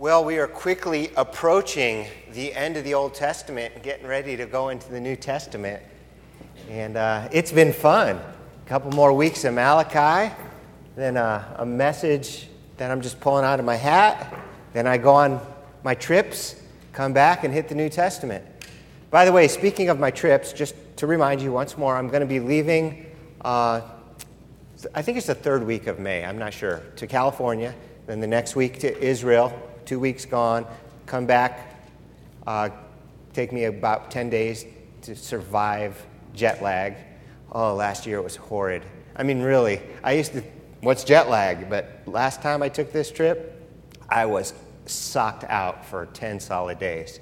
Well, we are quickly approaching the end of the Old Testament and getting ready to go into the New Testament. And uh, it's been fun. A couple more weeks of Malachi, then uh, a message that I'm just pulling out of my hat. Then I go on my trips, come back, and hit the New Testament. By the way, speaking of my trips, just to remind you once more, I'm going to be leaving, uh, I think it's the third week of May, I'm not sure, to California, then the next week to Israel two weeks gone, come back, uh, take me about 10 days to survive jet lag. Oh, last year it was horrid. I mean, really, I used to, what's jet lag? But last time I took this trip, I was socked out for 10 solid days.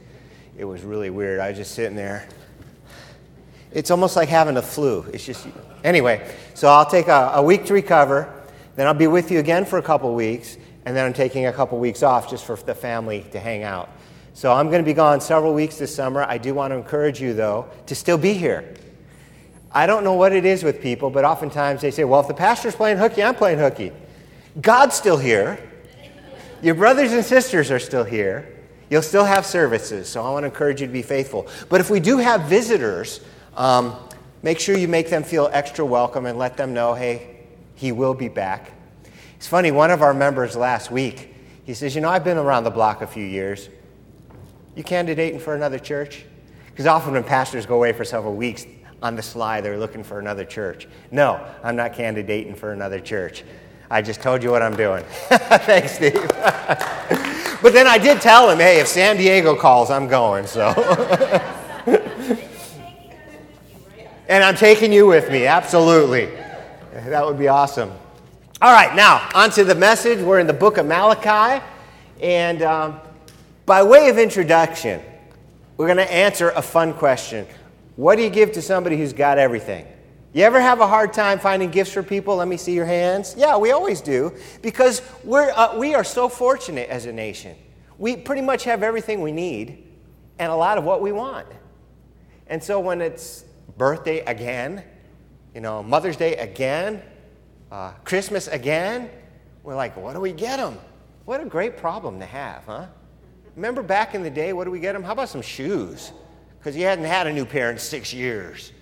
It was really weird. I was just sitting there. It's almost like having a flu. It's just, anyway, so I'll take a, a week to recover. Then I'll be with you again for a couple weeks and then I'm taking a couple weeks off just for the family to hang out. So I'm going to be gone several weeks this summer. I do want to encourage you, though, to still be here. I don't know what it is with people, but oftentimes they say, well, if the pastor's playing hooky, I'm playing hooky. God's still here. Your brothers and sisters are still here. You'll still have services, so I want to encourage you to be faithful. But if we do have visitors, um, make sure you make them feel extra welcome and let them know, hey, he will be back. It's funny, one of our members last week, he says, You know, I've been around the block a few years. You candidating for another church? Because often when pastors go away for several weeks, on the sly, they're looking for another church. No, I'm not candidating for another church. I just told you what I'm doing. Thanks, Steve. but then I did tell him, hey, if San Diego calls, I'm going, so. and I'm taking you with me, absolutely. That would be awesome. All right, now, on to the message. We're in the book of Malachi. And um, by way of introduction, we're going to answer a fun question What do you give to somebody who's got everything? You ever have a hard time finding gifts for people? Let me see your hands. Yeah, we always do because we're, uh, we are so fortunate as a nation. We pretty much have everything we need and a lot of what we want. And so when it's birthday again, you know, Mother's Day again, uh, Christmas again. We're like, what do we get them? What a great problem to have, huh? Remember back in the day, what do we get them? How about some shoes? Because you hadn't had a new pair in six years,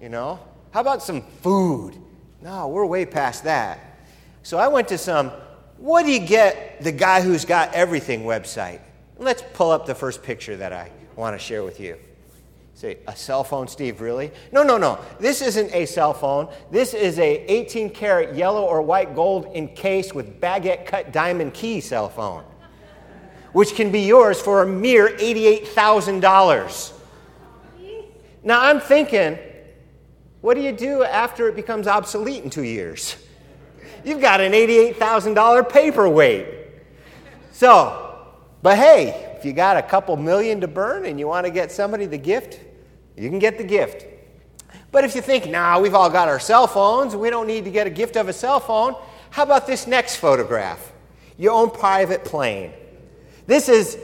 you know? How about some food? No, we're way past that. So I went to some, what do you get the guy who's got everything website? Let's pull up the first picture that I want to share with you. A cell phone, Steve, really? No, no, no. This isn't a cell phone. This is a 18 karat yellow or white gold encased with baguette cut diamond key cell phone, which can be yours for a mere $88,000. Now I'm thinking, what do you do after it becomes obsolete in two years? You've got an $88,000 paperweight. So, but hey, if you got a couple million to burn and you want to get somebody the gift, you can get the gift. But if you think, nah, we've all got our cell phones, we don't need to get a gift of a cell phone, how about this next photograph? Your own private plane. This is,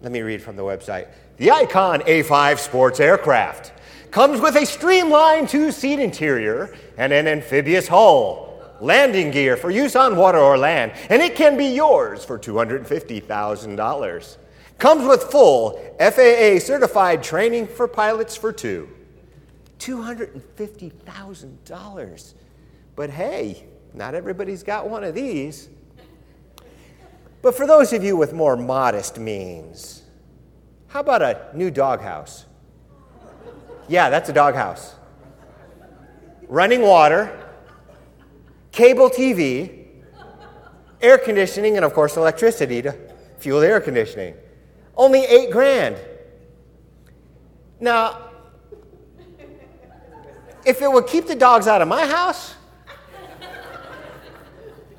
let me read from the website the Icon A5 sports aircraft. Comes with a streamlined two seat interior and an amphibious hull, landing gear for use on water or land, and it can be yours for $250,000. Comes with full FAA certified training for pilots for two. $250,000. But hey, not everybody's got one of these. But for those of you with more modest means, how about a new doghouse? Yeah, that's a doghouse. Running water, cable TV, air conditioning, and of course, electricity to fuel the air conditioning. Only eight grand. Now, if it would keep the dogs out of my house,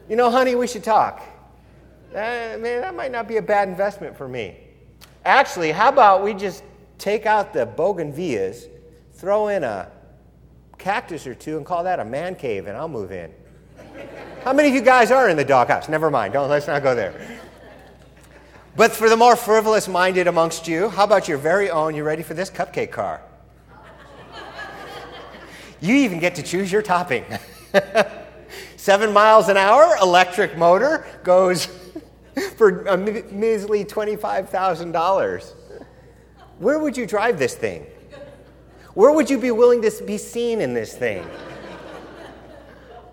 you know, honey, we should talk. Uh, man, that might not be a bad investment for me. Actually, how about we just take out the bougainvilleas, throw in a cactus or two, and call that a man cave, and I'll move in. How many of you guys are in the doghouse? Never mind. Don't let's not go there. But for the more frivolous minded amongst you, how about your very own? You ready for this cupcake car? you even get to choose your topping. Seven miles an hour, electric motor, goes for a measly $25,000. Where would you drive this thing? Where would you be willing to be seen in this thing?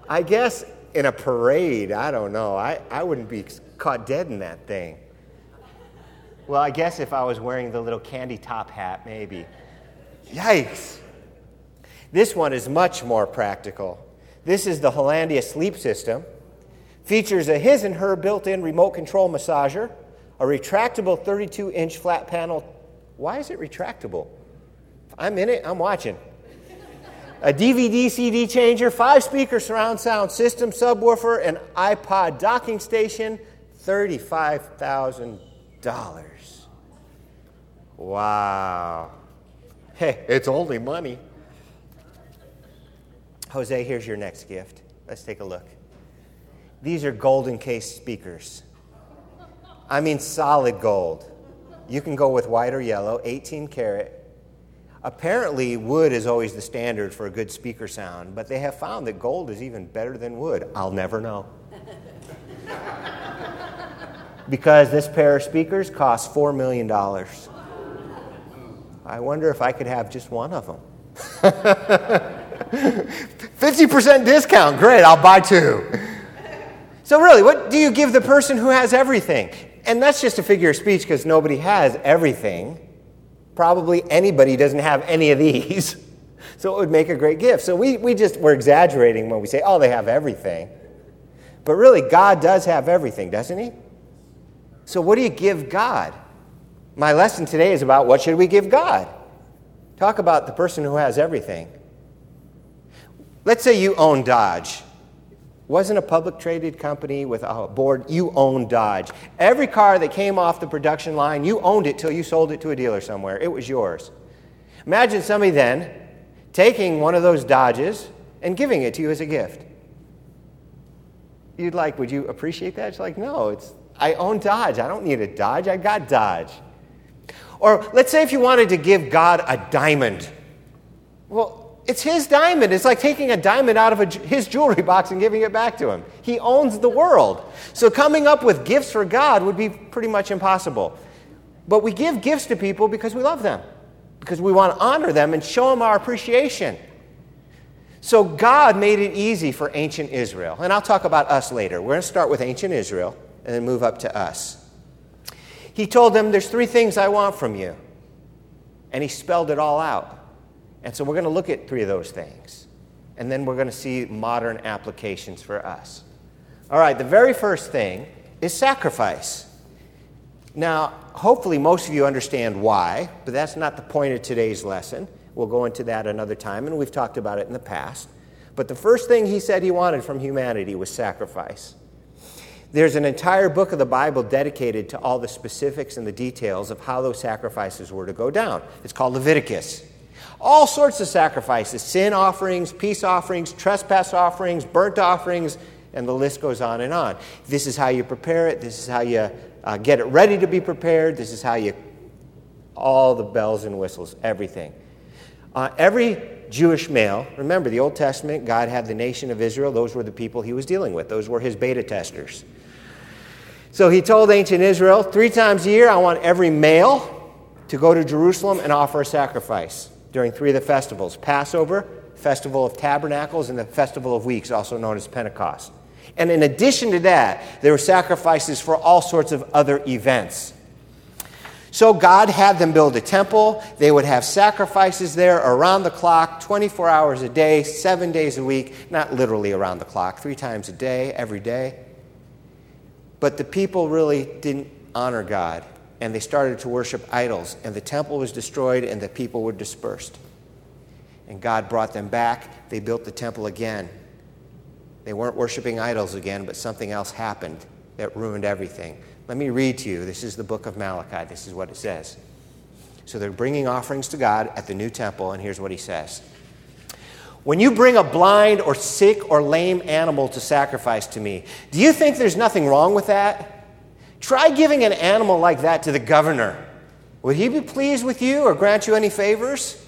I guess in a parade, I don't know. I, I wouldn't be caught dead in that thing. Well, I guess if I was wearing the little candy top hat, maybe. Yikes. This one is much more practical. This is the Hollandia sleep system. Features a his and her built in remote control massager, a retractable 32 inch flat panel. Why is it retractable? I'm in it, I'm watching. A DVD CD changer, five speaker surround sound system, subwoofer, and iPod docking station, $35,000. Wow. Hey, it's only money. Jose, here's your next gift. Let's take a look. These are golden case speakers. I mean, solid gold. You can go with white or yellow, 18 karat. Apparently, wood is always the standard for a good speaker sound, but they have found that gold is even better than wood. I'll never know. because this pair of speakers costs $4 million. I wonder if I could have just one of them. 50% discount, great, I'll buy two. So, really, what do you give the person who has everything? And that's just a figure of speech because nobody has everything. Probably anybody doesn't have any of these. So, it would make a great gift. So, we, we just, we're exaggerating when we say, oh, they have everything. But really, God does have everything, doesn't He? So, what do you give God? My lesson today is about what should we give God? Talk about the person who has everything. Let's say you own Dodge. Wasn't a public traded company with a board, you own Dodge. Every car that came off the production line, you owned it till you sold it to a dealer somewhere. It was yours. Imagine somebody then taking one of those Dodges and giving it to you as a gift. You'd like, would you appreciate that? It's like, no, it's I own Dodge. I don't need a Dodge. I got Dodge. Or let's say if you wanted to give God a diamond. Well, it's his diamond. It's like taking a diamond out of a, his jewelry box and giving it back to him. He owns the world. So coming up with gifts for God would be pretty much impossible. But we give gifts to people because we love them, because we want to honor them and show them our appreciation. So God made it easy for ancient Israel. And I'll talk about us later. We're going to start with ancient Israel and move up to us. He told them, There's three things I want from you. And he spelled it all out. And so we're going to look at three of those things. And then we're going to see modern applications for us. All right, the very first thing is sacrifice. Now, hopefully, most of you understand why, but that's not the point of today's lesson. We'll go into that another time, and we've talked about it in the past. But the first thing he said he wanted from humanity was sacrifice. There's an entire book of the Bible dedicated to all the specifics and the details of how those sacrifices were to go down. It's called Leviticus. All sorts of sacrifices sin offerings, peace offerings, trespass offerings, burnt offerings, and the list goes on and on. This is how you prepare it, this is how you uh, get it ready to be prepared, this is how you. All the bells and whistles, everything. Uh, every Jewish male, remember the Old Testament, God had the nation of Israel, those were the people he was dealing with, those were his beta testers. So he told ancient Israel, three times a year, I want every male to go to Jerusalem and offer a sacrifice during three of the festivals Passover, Festival of Tabernacles, and the Festival of Weeks, also known as Pentecost. And in addition to that, there were sacrifices for all sorts of other events. So God had them build a temple. They would have sacrifices there around the clock, 24 hours a day, seven days a week, not literally around the clock, three times a day, every day. But the people really didn't honor God, and they started to worship idols, and the temple was destroyed, and the people were dispersed. And God brought them back. They built the temple again. They weren't worshiping idols again, but something else happened that ruined everything. Let me read to you. This is the book of Malachi. This is what it says. So they're bringing offerings to God at the new temple, and here's what he says when you bring a blind or sick or lame animal to sacrifice to me, do you think there's nothing wrong with that? Try giving an animal like that to the governor. Would he be pleased with you or grant you any favors?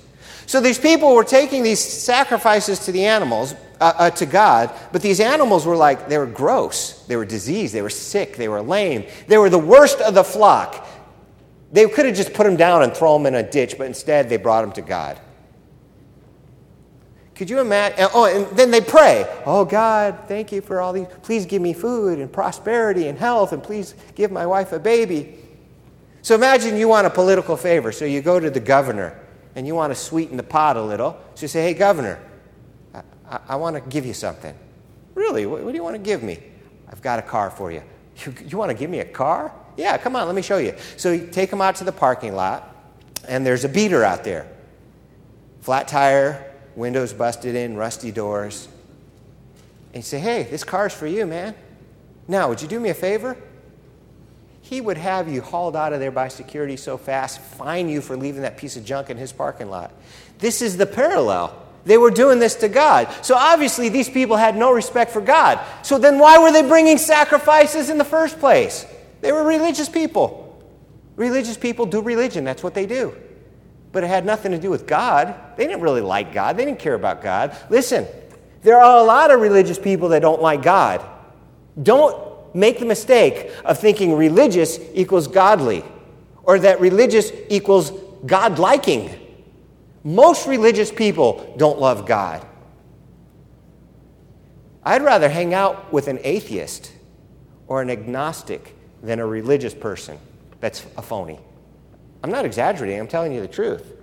So these people were taking these sacrifices to the animals, uh, uh, to God, but these animals were like, they were gross. They were diseased. They were sick. They were lame. They were the worst of the flock. They could have just put them down and throw them in a ditch, but instead they brought them to God. Could you imagine? Oh, and then they pray, Oh, God, thank you for all these. Please give me food and prosperity and health, and please give my wife a baby. So imagine you want a political favor. So you go to the governor and you want to sweeten the pot a little. So you say, Hey, governor, I, I want to give you something. Really? What, what, do you want to give me? I've got a car for you. you. You want to give me a car? Yeah, come on, let me show you. So you take him out to the parking lot, and there's a beater out there. Flat tire, windows busted in, rusty doors. And you say, hey, this car's for you, man. Now, would you do me a favor? He would have you hauled out of there by security so fast, fine you for leaving that piece of junk in his parking lot. This is the parallel. They were doing this to God. So obviously, these people had no respect for God. So then, why were they bringing sacrifices in the first place? They were religious people. Religious people do religion, that's what they do. But it had nothing to do with God. They didn't really like God, they didn't care about God. Listen, there are a lot of religious people that don't like God. Don't make the mistake of thinking religious equals godly or that religious equals God liking. Most religious people don't love God. I'd rather hang out with an atheist or an agnostic than a religious person that's a phony. I'm not exaggerating, I'm telling you the truth.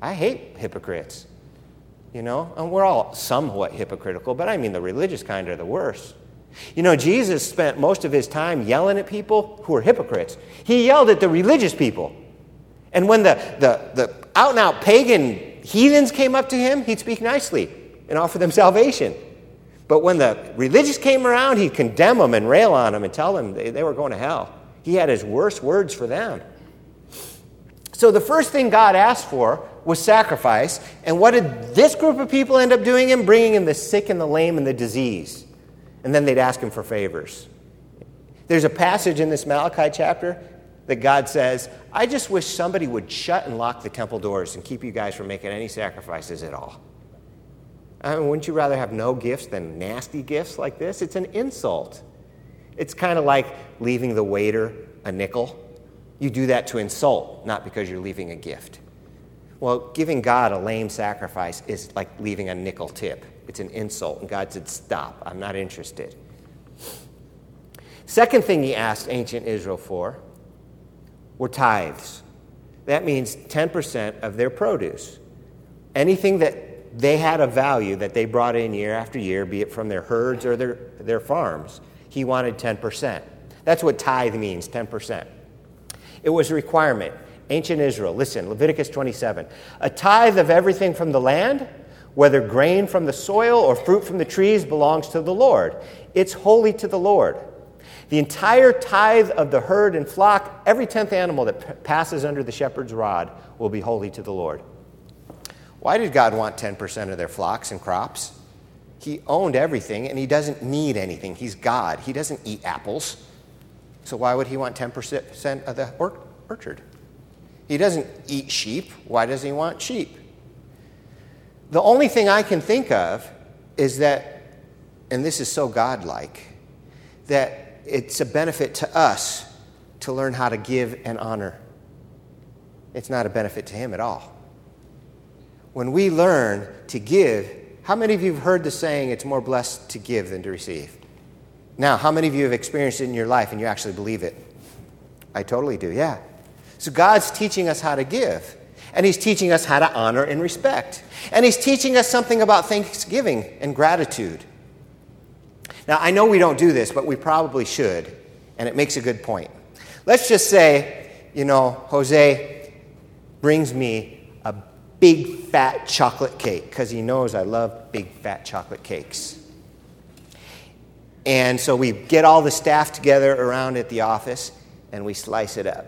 I hate hypocrites. You know, and we're all somewhat hypocritical, but I mean the religious kind are the worst. You know, Jesus spent most of his time yelling at people who were hypocrites. He yelled at the religious people. And when the, the, the out and out pagan heathens came up to him, he'd speak nicely and offer them salvation. But when the religious came around, he'd condemn them and rail on them and tell them they, they were going to hell. He had his worst words for them. So the first thing God asked for was sacrifice. And what did this group of people end up doing him? Bringing him the sick and the lame and the disease. And then they'd ask him for favors. There's a passage in this Malachi chapter that God says, I just wish somebody would shut and lock the temple doors and keep you guys from making any sacrifices at all. I mean, wouldn't you rather have no gifts than nasty gifts like this? It's an insult. It's kind of like leaving the waiter a nickel. You do that to insult, not because you're leaving a gift. Well, giving God a lame sacrifice is like leaving a nickel tip. It's an insult. And God said, Stop, I'm not interested. Second thing he asked ancient Israel for were tithes. That means 10% of their produce. Anything that they had a value that they brought in year after year, be it from their herds or their, their farms, he wanted 10%. That's what tithe means 10%. It was a requirement. Ancient Israel, listen, Leviticus 27. A tithe of everything from the land, whether grain from the soil or fruit from the trees, belongs to the Lord. It's holy to the Lord. The entire tithe of the herd and flock, every tenth animal that p- passes under the shepherd's rod, will be holy to the Lord. Why did God want 10% of their flocks and crops? He owned everything and he doesn't need anything. He's God. He doesn't eat apples. So why would he want 10% of the or- orchard? He doesn't eat sheep. Why does he want sheep? The only thing I can think of is that, and this is so godlike, that it's a benefit to us to learn how to give and honor. It's not a benefit to him at all. When we learn to give, how many of you have heard the saying, it's more blessed to give than to receive? Now, how many of you have experienced it in your life and you actually believe it? I totally do, yeah. So God's teaching us how to give. And He's teaching us how to honor and respect. And He's teaching us something about thanksgiving and gratitude. Now, I know we don't do this, but we probably should, and it makes a good point. Let's just say, you know, Jose brings me a big fat chocolate cake because he knows I love big fat chocolate cakes. And so we get all the staff together around at the office and we slice it up.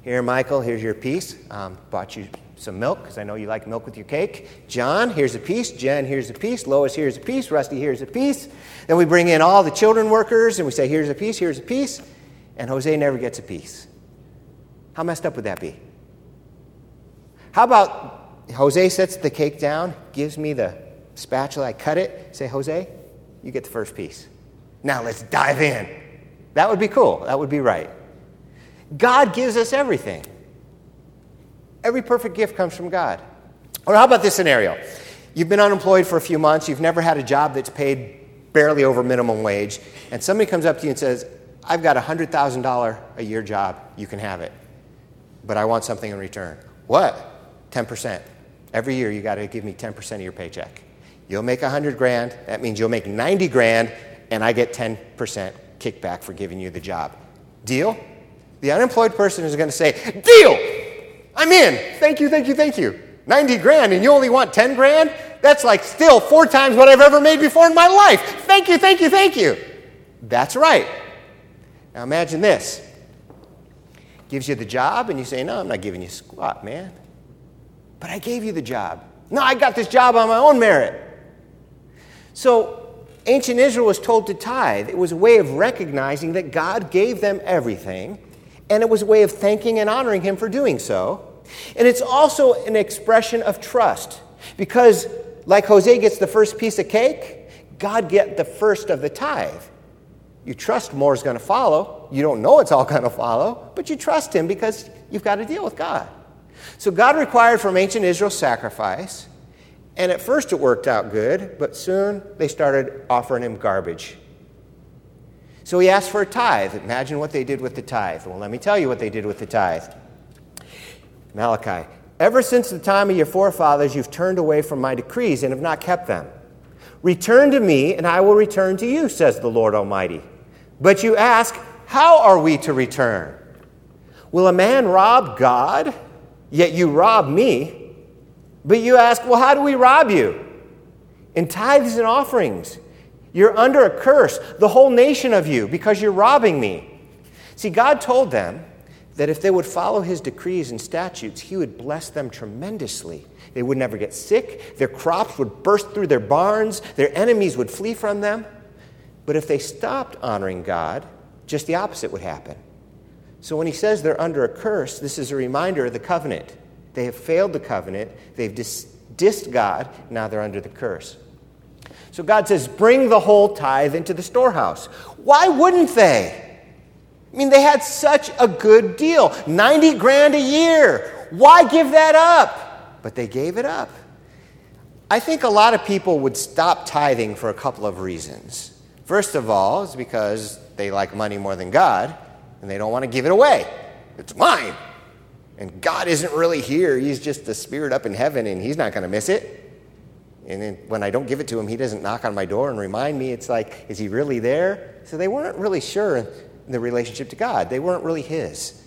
Here, Michael, here's your piece. Um, bought you some milk because I know you like milk with your cake. John, here's a piece. Jen, here's a piece. Lois, here's a piece. Rusty, here's a piece. Then we bring in all the children workers and we say, here's a piece, here's a piece. And Jose never gets a piece. How messed up would that be? How about Jose sets the cake down, gives me the spatula, I cut it, say, Jose, you get the first piece. Now let's dive in. That would be cool. That would be right. God gives us everything. Every perfect gift comes from God. Or how about this scenario? You've been unemployed for a few months, you've never had a job that's paid barely over minimum wage, and somebody comes up to you and says, I've got a $100,000 a year job, you can have it, but I want something in return. What? 10%. Every year you got to give me 10% of your paycheck. You'll make 100 grand, that means you'll make 90 grand, and I get 10% kickback for giving you the job. Deal? The unemployed person is going to say, Deal! I'm in. Thank you, thank you, thank you. 90 grand and you only want 10 grand? That's like still four times what I've ever made before in my life. Thank you, thank you, thank you. That's right. Now imagine this. Gives you the job and you say, No, I'm not giving you squat, man. But I gave you the job. No, I got this job on my own merit. So ancient Israel was told to tithe. It was a way of recognizing that God gave them everything, and it was a way of thanking and honoring Him for doing so. And it's also an expression of trust because, like Jose gets the first piece of cake, God get the first of the tithe. You trust more is going to follow. You don't know it's all going to follow, but you trust Him because you've got to deal with God. So God required from ancient Israel sacrifice, and at first it worked out good, but soon they started offering Him garbage. So He asked for a tithe. Imagine what they did with the tithe. Well, let me tell you what they did with the tithe. Malachi, ever since the time of your forefathers, you've turned away from my decrees and have not kept them. Return to me, and I will return to you, says the Lord Almighty. But you ask, How are we to return? Will a man rob God? Yet you rob me. But you ask, Well, how do we rob you? In tithes and offerings. You're under a curse, the whole nation of you, because you're robbing me. See, God told them that if they would follow his decrees and statutes, he would bless them tremendously. They would never get sick, their crops would burst through their barns, their enemies would flee from them. But if they stopped honoring God, just the opposite would happen. So when he says they're under a curse, this is a reminder of the covenant. They have failed the covenant, they've dis- dissed God, now they're under the curse. So God says, Bring the whole tithe into the storehouse. Why wouldn't they? I mean, they had such a good deal 90 grand a year. Why give that up? But they gave it up. I think a lot of people would stop tithing for a couple of reasons. First of all, is because they like money more than God and they don't want to give it away. It's mine. And God isn't really here. He's just the spirit up in heaven and he's not going to miss it. And then when I don't give it to him, he doesn't knock on my door and remind me. It's like, is he really there? So they weren't really sure in the relationship to God. They weren't really His.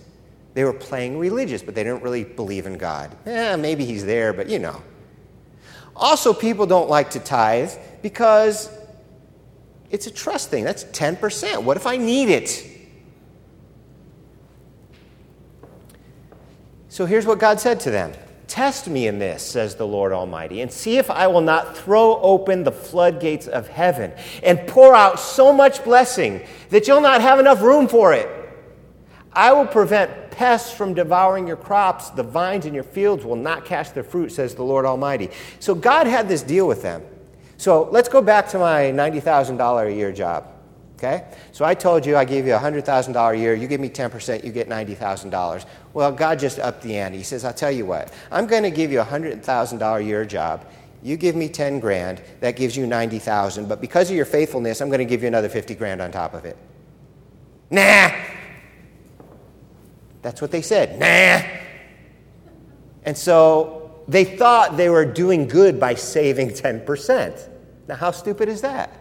They were playing religious, but they didn't really believe in God. Eh, maybe He's there, but you know. Also, people don't like to tithe because it's a trust thing. That's 10%. What if I need it? So here's what God said to them Test me in this, says the Lord Almighty, and see if I will not throw open the floodgates of heaven and pour out so much blessing that you'll not have enough room for it. I will prevent pests from devouring your crops. The vines in your fields will not cast their fruit, says the Lord Almighty. So God had this deal with them. So let's go back to my $90,000 a year job. Okay? So I told you I gave you $100,000 a year. You give me 10%, you get $90,000. Well, God just upped the ante. He says, I'll tell you what, I'm going to give you a $100,000 a year job. You give me 10 grand, that gives you 90,000, but because of your faithfulness, I'm going to give you another 50 grand on top of it. Nah. That's what they said. Nah. And so they thought they were doing good by saving 10%. Now, how stupid is that?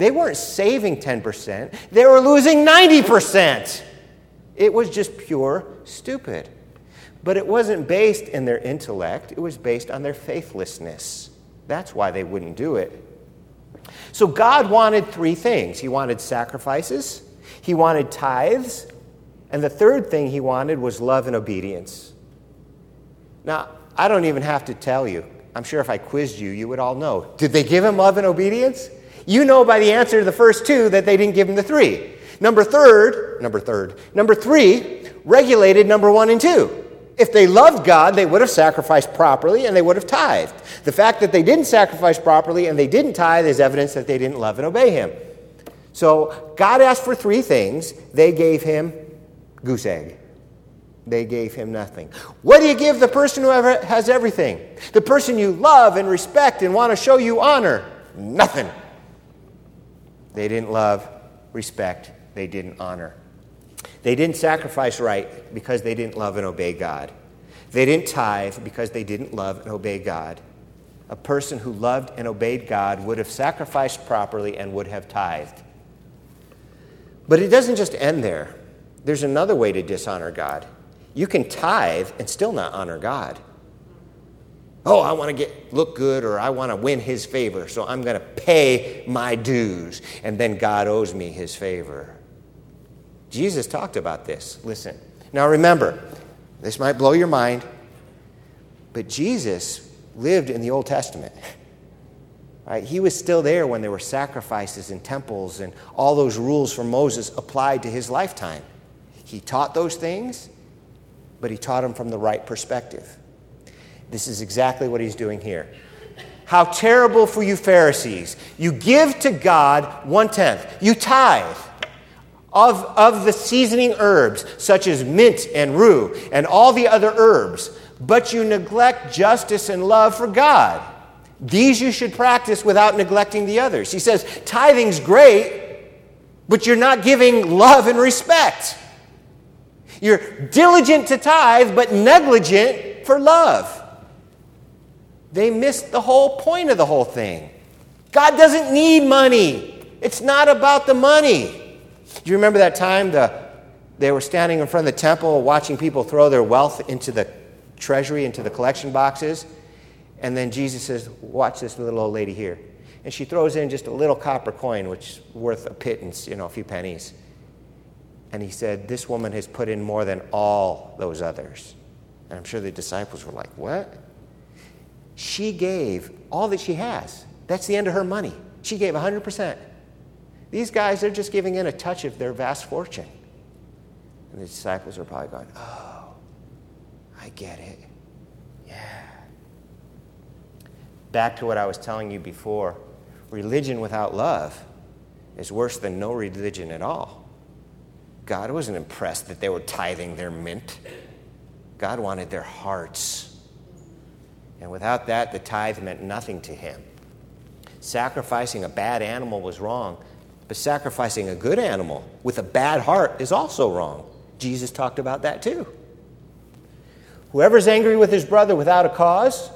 They weren't saving 10%, they were losing 90%. It was just pure stupid. But it wasn't based in their intellect, it was based on their faithlessness. That's why they wouldn't do it. So God wanted three things He wanted sacrifices, He wanted tithes, and the third thing He wanted was love and obedience. Now, I don't even have to tell you. I'm sure if I quizzed you, you would all know. Did they give him love and obedience? You know by the answer to the first two that they didn't give him the three. Number third, number third, number three regulated number one and two. If they loved God, they would have sacrificed properly and they would have tithed. The fact that they didn't sacrifice properly and they didn't tithe is evidence that they didn't love and obey Him. So God asked for three things. They gave Him goose egg. They gave him nothing. What do you give the person who has everything? The person you love and respect and want to show you honor? Nothing. They didn't love, respect, they didn't honor. They didn't sacrifice right because they didn't love and obey God. They didn't tithe because they didn't love and obey God. A person who loved and obeyed God would have sacrificed properly and would have tithed. But it doesn't just end there. There's another way to dishonor God. You can tithe and still not honor God. Oh, I want to get look good or I want to win his favor, so I'm going to pay my dues and then God owes me his favor. Jesus talked about this. Listen. Now remember, this might blow your mind, but Jesus lived in the Old Testament. Right? He was still there when there were sacrifices and temples and all those rules from Moses applied to his lifetime. He taught those things, but he taught them from the right perspective. This is exactly what he's doing here. How terrible for you, Pharisees! You give to God one tenth, you tithe of, of the seasoning herbs, such as mint and rue and all the other herbs, but you neglect justice and love for God. These you should practice without neglecting the others. He says, tithing's great, but you're not giving love and respect. You're diligent to tithe, but negligent for love. They missed the whole point of the whole thing. God doesn't need money, it's not about the money. Do you remember that time the, they were standing in front of the temple watching people throw their wealth into the treasury, into the collection boxes? And then Jesus says, Watch this little old lady here. And she throws in just a little copper coin, which is worth a pittance, you know, a few pennies. And he said, This woman has put in more than all those others. And I'm sure the disciples were like, What? She gave all that she has. That's the end of her money. She gave 100%. These guys, they're just giving in a touch of their vast fortune. And the disciples are probably going, Oh, I get it. Yeah. Back to what I was telling you before religion without love is worse than no religion at all. God wasn't impressed that they were tithing their mint. God wanted their hearts. And without that, the tithe meant nothing to him. Sacrificing a bad animal was wrong, but sacrificing a good animal with a bad heart is also wrong. Jesus talked about that too. Whoever's angry with his brother without a cause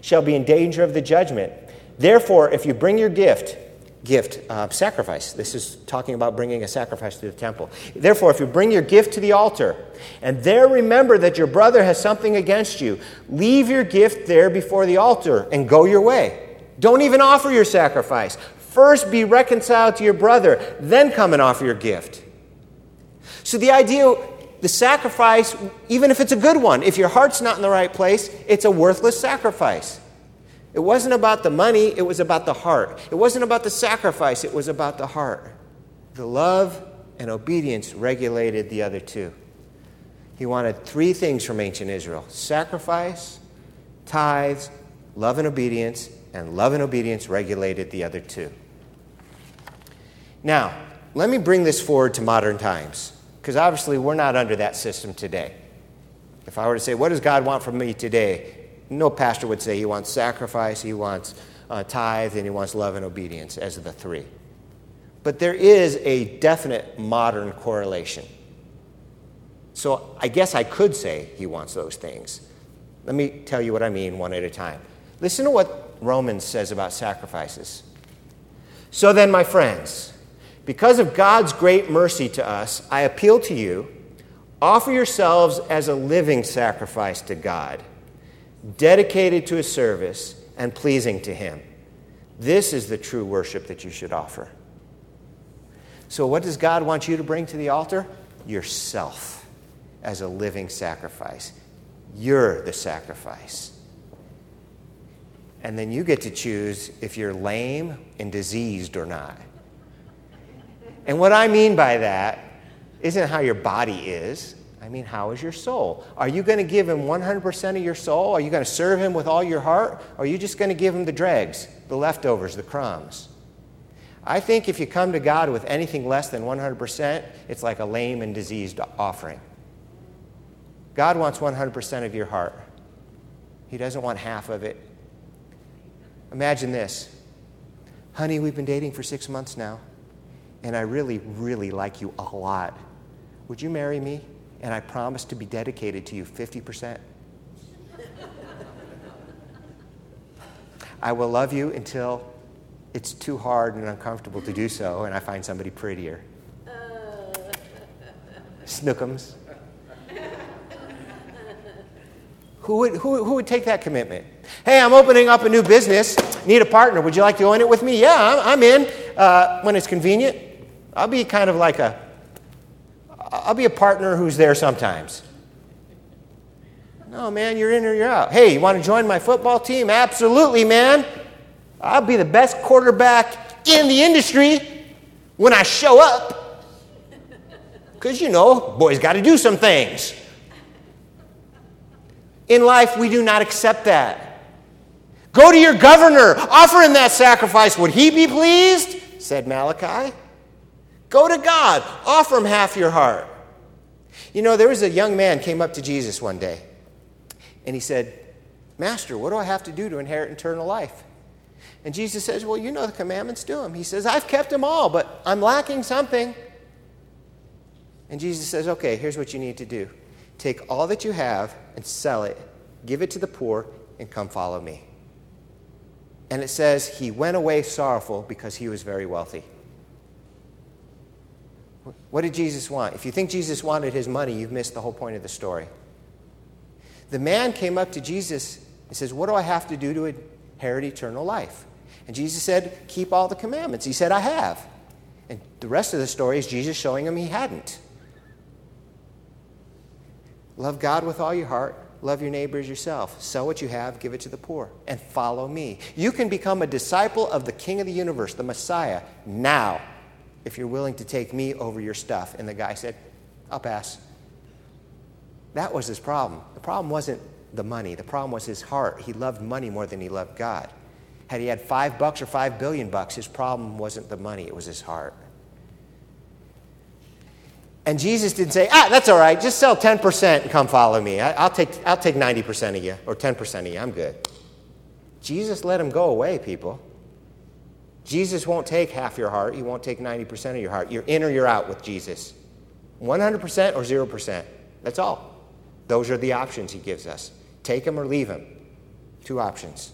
shall be in danger of the judgment. Therefore, if you bring your gift, gift, uh, sacrifice. This is talking about bringing a sacrifice to the temple. Therefore, if you bring your gift to the altar and there remember that your brother has something against you, leave your gift there before the altar and go your way. Don't even offer your sacrifice. First be reconciled to your brother, then come and offer your gift. So the idea, the sacrifice, even if it's a good one, if your heart's not in the right place, it's a worthless sacrifice. It wasn't about the money, it was about the heart. It wasn't about the sacrifice, it was about the heart. The love and obedience regulated the other two. He wanted three things from ancient Israel sacrifice, tithes, love and obedience, and love and obedience regulated the other two. Now, let me bring this forward to modern times, because obviously we're not under that system today. If I were to say, What does God want from me today? No pastor would say he wants sacrifice, he wants uh, tithe, and he wants love and obedience as the three. But there is a definite modern correlation. So I guess I could say he wants those things. Let me tell you what I mean one at a time. Listen to what Romans says about sacrifices. So then, my friends, because of God's great mercy to us, I appeal to you offer yourselves as a living sacrifice to God dedicated to his service, and pleasing to him. This is the true worship that you should offer. So, what does God want you to bring to the altar? Yourself as a living sacrifice. You're the sacrifice. And then you get to choose if you're lame and diseased or not. And what I mean by that isn't how your body is, I mean, how is your soul? Are you going to give him 100% of your soul? Are you going to serve him with all your heart? Or are you just going to give him the dregs, the leftovers, the crumbs? I think if you come to God with anything less than 100%, it's like a lame and diseased offering. God wants 100% of your heart, He doesn't want half of it. Imagine this Honey, we've been dating for six months now, and I really, really like you a lot. Would you marry me? And I promise to be dedicated to you 50%. I will love you until it's too hard and uncomfortable to do so, and I find somebody prettier. Snookums. Who would, who, who would take that commitment? Hey, I'm opening up a new business, need a partner. Would you like to join it with me? Yeah, I'm, I'm in. Uh, when it's convenient, I'll be kind of like a, I'll be a partner who's there sometimes. No, man, you're in or you're out. Hey, you want to join my football team? Absolutely, man. I'll be the best quarterback in the industry when I show up. Because, you know, boys got to do some things. In life, we do not accept that. Go to your governor, offer him that sacrifice. Would he be pleased? said Malachi. Go to God, offer him half your heart. You know, there was a young man came up to Jesus one day, and he said, Master, what do I have to do to inherit eternal life? And Jesus says, Well, you know the commandments, do them. He says, I've kept them all, but I'm lacking something. And Jesus says, Okay, here's what you need to do take all that you have and sell it, give it to the poor, and come follow me. And it says, He went away sorrowful because he was very wealthy. What did Jesus want? If you think Jesus wanted his money, you've missed the whole point of the story. The man came up to Jesus and says, What do I have to do to inherit eternal life? And Jesus said, Keep all the commandments. He said, I have. And the rest of the story is Jesus showing him he hadn't. Love God with all your heart. Love your neighbor as yourself. Sell what you have, give it to the poor, and follow me. You can become a disciple of the King of the universe, the Messiah, now, if you're willing to take me over your stuff. And the guy said, I'll pass. That was his problem. The problem wasn't the money, the problem was his heart. He loved money more than he loved God. Had he had five bucks or five billion bucks, his problem wasn't the money, it was his heart. And Jesus didn't say, ah, that's all right, just sell 10% and come follow me. I, will take, I'll take 90% of you or 10% of you, I'm good. Jesus let him go away, people. Jesus won't take half your heart, he won't take 90% of your heart. You're in or you're out with Jesus. 100% or 0%. That's all. Those are the options he gives us. Take him or leave him. Two options.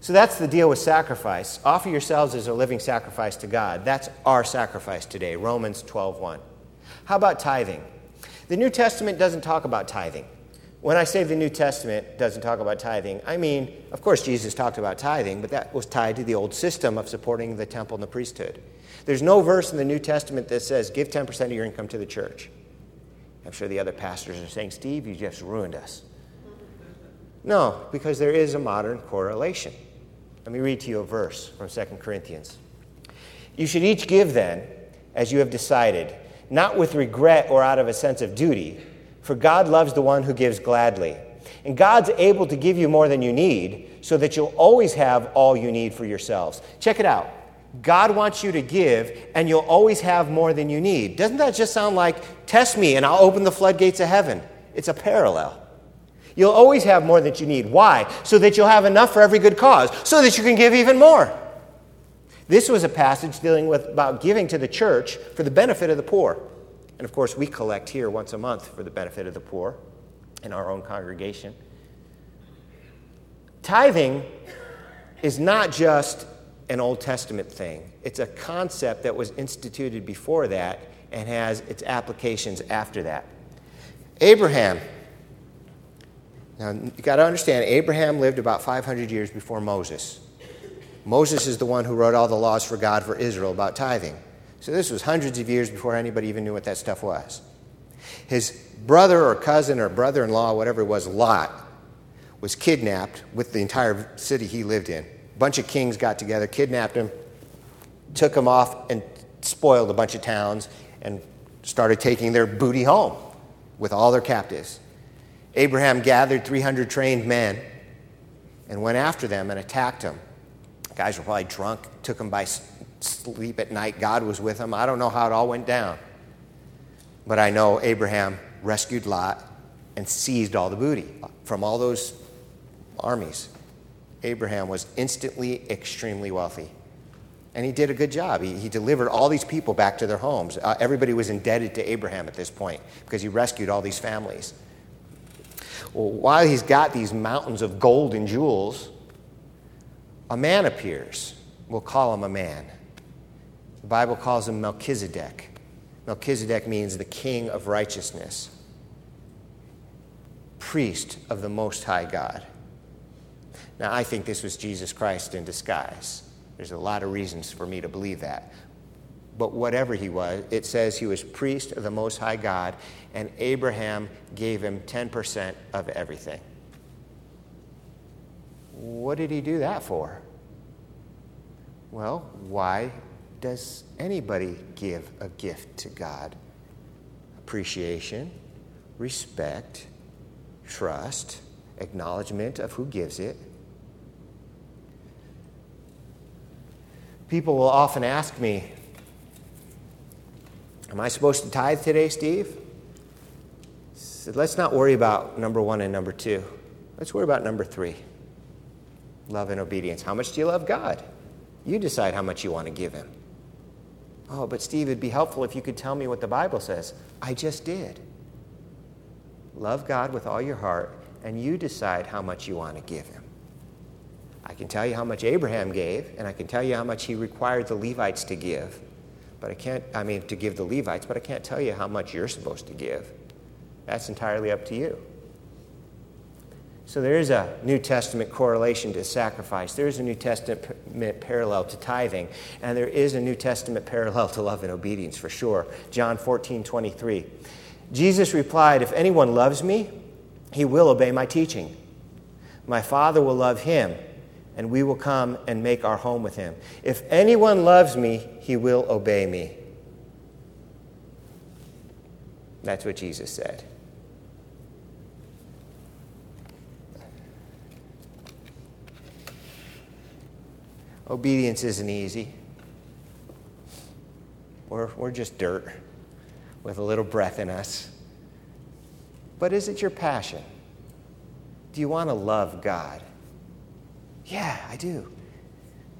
So that's the deal with sacrifice. Offer yourselves as a living sacrifice to God. That's our sacrifice today, Romans 12:1. How about tithing? The New Testament doesn't talk about tithing. When I say the New Testament doesn't talk about tithing, I mean, of course, Jesus talked about tithing, but that was tied to the old system of supporting the temple and the priesthood. There's no verse in the New Testament that says, give 10% of your income to the church. I'm sure the other pastors are saying, Steve, you just ruined us. No, because there is a modern correlation. Let me read to you a verse from 2 Corinthians. You should each give then, as you have decided, not with regret or out of a sense of duty, for God loves the one who gives gladly. And God's able to give you more than you need, so that you'll always have all you need for yourselves. Check it out. God wants you to give, and you'll always have more than you need. Doesn't that just sound like, test me and I'll open the floodgates of heaven? It's a parallel. You'll always have more than you need. Why? So that you'll have enough for every good cause, so that you can give even more. This was a passage dealing with about giving to the church for the benefit of the poor. And of course, we collect here once a month for the benefit of the poor in our own congregation. Tithing is not just an Old Testament thing, it's a concept that was instituted before that and has its applications after that. Abraham now, you got to understand, Abraham lived about 500 years before Moses. Moses is the one who wrote all the laws for God for Israel about tithing. So this was hundreds of years before anybody even knew what that stuff was. His brother or cousin or brother in law, whatever it was, Lot, was kidnapped with the entire city he lived in. A bunch of kings got together, kidnapped him, took him off, and spoiled a bunch of towns, and started taking their booty home with all their captives. Abraham gathered 300 trained men and went after them and attacked them. The guys were probably drunk, took them by sleep at night. God was with him. I don't know how it all went down. But I know Abraham rescued Lot and seized all the booty from all those armies. Abraham was instantly extremely wealthy. And he did a good job. He, he delivered all these people back to their homes. Uh, everybody was indebted to Abraham at this point because he rescued all these families. Well, while he's got these mountains of gold and jewels, a man appears. We'll call him a man. The Bible calls him Melchizedek. Melchizedek means the king of righteousness, priest of the Most High God. Now, I think this was Jesus Christ in disguise. There's a lot of reasons for me to believe that. But whatever he was, it says he was priest of the Most High God, and Abraham gave him 10% of everything. What did he do that for? Well, why does anybody give a gift to God? Appreciation, respect, trust, acknowledgement of who gives it. People will often ask me, Am I supposed to tithe today, Steve? said, Let's not worry about number one and number two. Let's worry about number three love and obedience. How much do you love God? You decide how much you want to give Him. Oh, but Steve, it'd be helpful if you could tell me what the Bible says. I just did. Love God with all your heart, and you decide how much you want to give Him. I can tell you how much Abraham gave, and I can tell you how much he required the Levites to give. But I can't, I mean, to give the Levites, but I can't tell you how much you're supposed to give. That's entirely up to you. So there is a New Testament correlation to sacrifice. There is a New Testament parallel to tithing, and there is a New Testament parallel to love and obedience for sure. John 14, 23. Jesus replied, If anyone loves me, he will obey my teaching. My Father will love him and we will come and make our home with him. If anyone loves me, he will obey me. That's what Jesus said. Obedience isn't easy. We're, we're just dirt with a little breath in us. But is it your passion? Do you want to love God? Yeah, I do.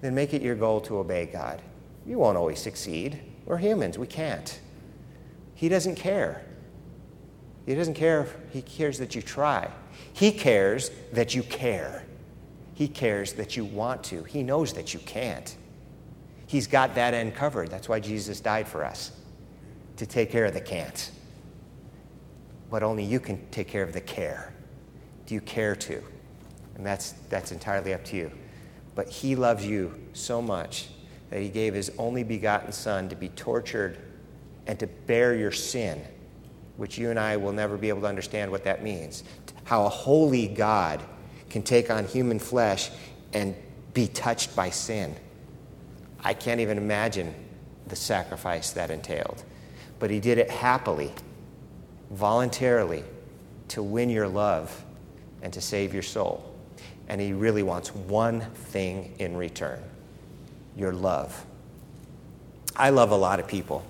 Then make it your goal to obey God. You won't always succeed. We're humans, we can't. He doesn't care. He doesn't care if he cares that you try. He cares that you care. He cares that you want to. He knows that you can't. He's got that end covered. That's why Jesus died for us, to take care of the can't. But only you can take care of the care. Do you care to? And that's, that's entirely up to you. But He loves you so much that He gave His only begotten Son to be tortured and to bear your sin, which you and I will never be able to understand what that means. How a holy God can take on human flesh and be touched by sin. I can't even imagine the sacrifice that entailed. But He did it happily, voluntarily, to win your love and to save your soul and He really wants one thing in return your love. I love a lot of people,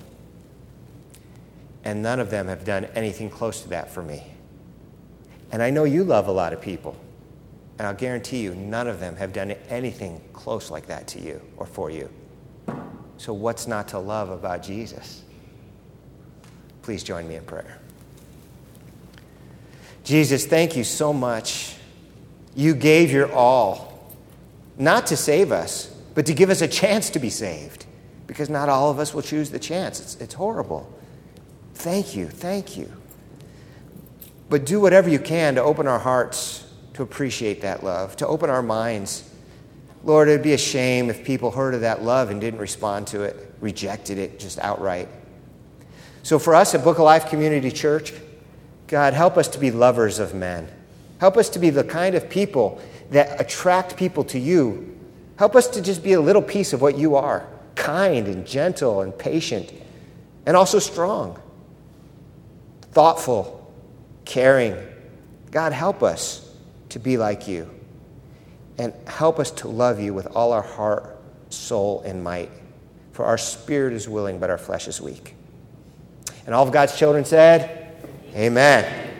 and none of them have done anything close to that for me. And I know you love a lot of people, and I'll guarantee you, none of them have done anything close like that to you or for you. So, what's not to love about Jesus? Please join me in prayer. Jesus, thank you so much you gave your all, not to save us, but to give us a chance to be saved, because not all of us will choose the chance. It's, it's horrible. Thank you, thank you. But do whatever you can to open our hearts to appreciate that love, to open our minds. Lord, it'd be a shame if people heard of that love and didn't respond to it, rejected it just outright. So, for us at Book of Life Community Church, God, help us to be lovers of men. Help us to be the kind of people that attract people to you. Help us to just be a little piece of what you are kind and gentle and patient and also strong. thoughtful, caring. God, help us to be like you. And help us to love you with all our heart, soul, and might. For our spirit is willing, but our flesh is weak. And all of God's children said, Amen.